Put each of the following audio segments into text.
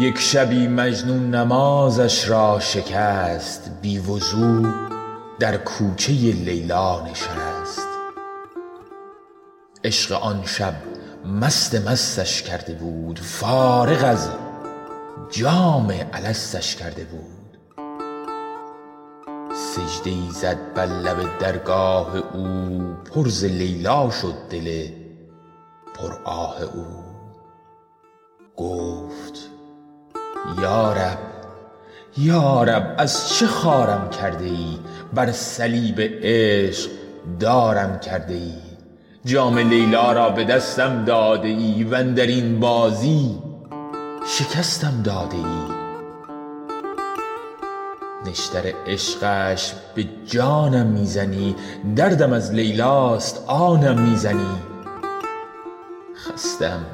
یک شبی مجنون نمازش را شکست بی وضو در کوچه لیلا نشست. عشق آن شب مست مستش کرده بود فارغ از جام الستش کرده بود. سجده ای زد بر لب درگاه او پر ز لیلا شد دل پر آه او. گفت یا رب یا رب از چه خوارم کرده ای بر صلیب عشق دارم کرده ای جام لیلا را به دستم داده ای و اندر این بازی شکستم داده ای نشتر عشقش به جانم می زنی دردم از لیلاست آنم می زنی خستم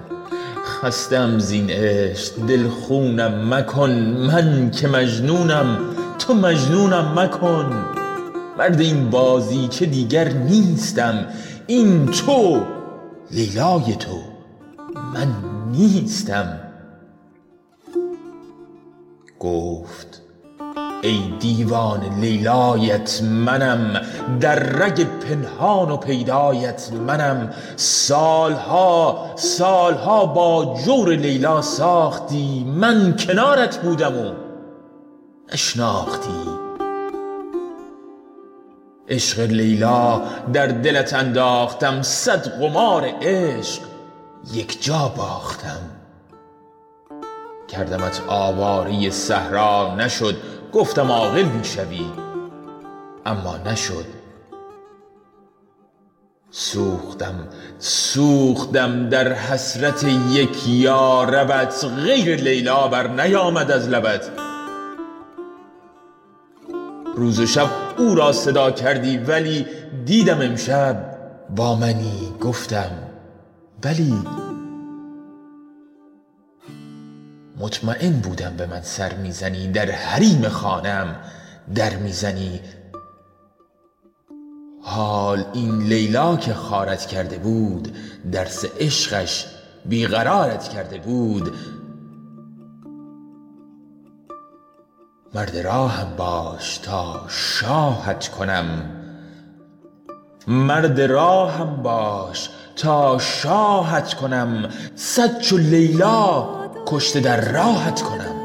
خستم زین عشق دل خونم مکن من که مجنونم تو مجنونم مکن. مرد این بازی که دیگر نیستم این تو لیلای تو من نیستم. گفت ای دیوان لیلایت منم در رگ پنهان و پیدایت منم. سالها سالها با جور لیلا ساختی من کنارت بودم و نشناختی. عشق لیلا در دلت انداختم صد قمار عشق یک جا باختم. کردمت آواره صحرا نشد گفتم عاقل می شوی اما نشد. سوختم سوختم در حسرت یک یاربت غیر لیلا بر نیامد از لبت. روز و شب او را صدا کردی ولی دیدم امشب با منی گفتم بلی مطمئن بودم به من سر می‌زنی در حریم خانم در می‌زنی. حال این لیلا که خارت کرده بود درس عشقش بیقرارت کرده بود. مرد راهم باش تا شاهت کنم. مرد راهم باش تا شاهت کنم. صد چو لیلا کشته در راهت کنم.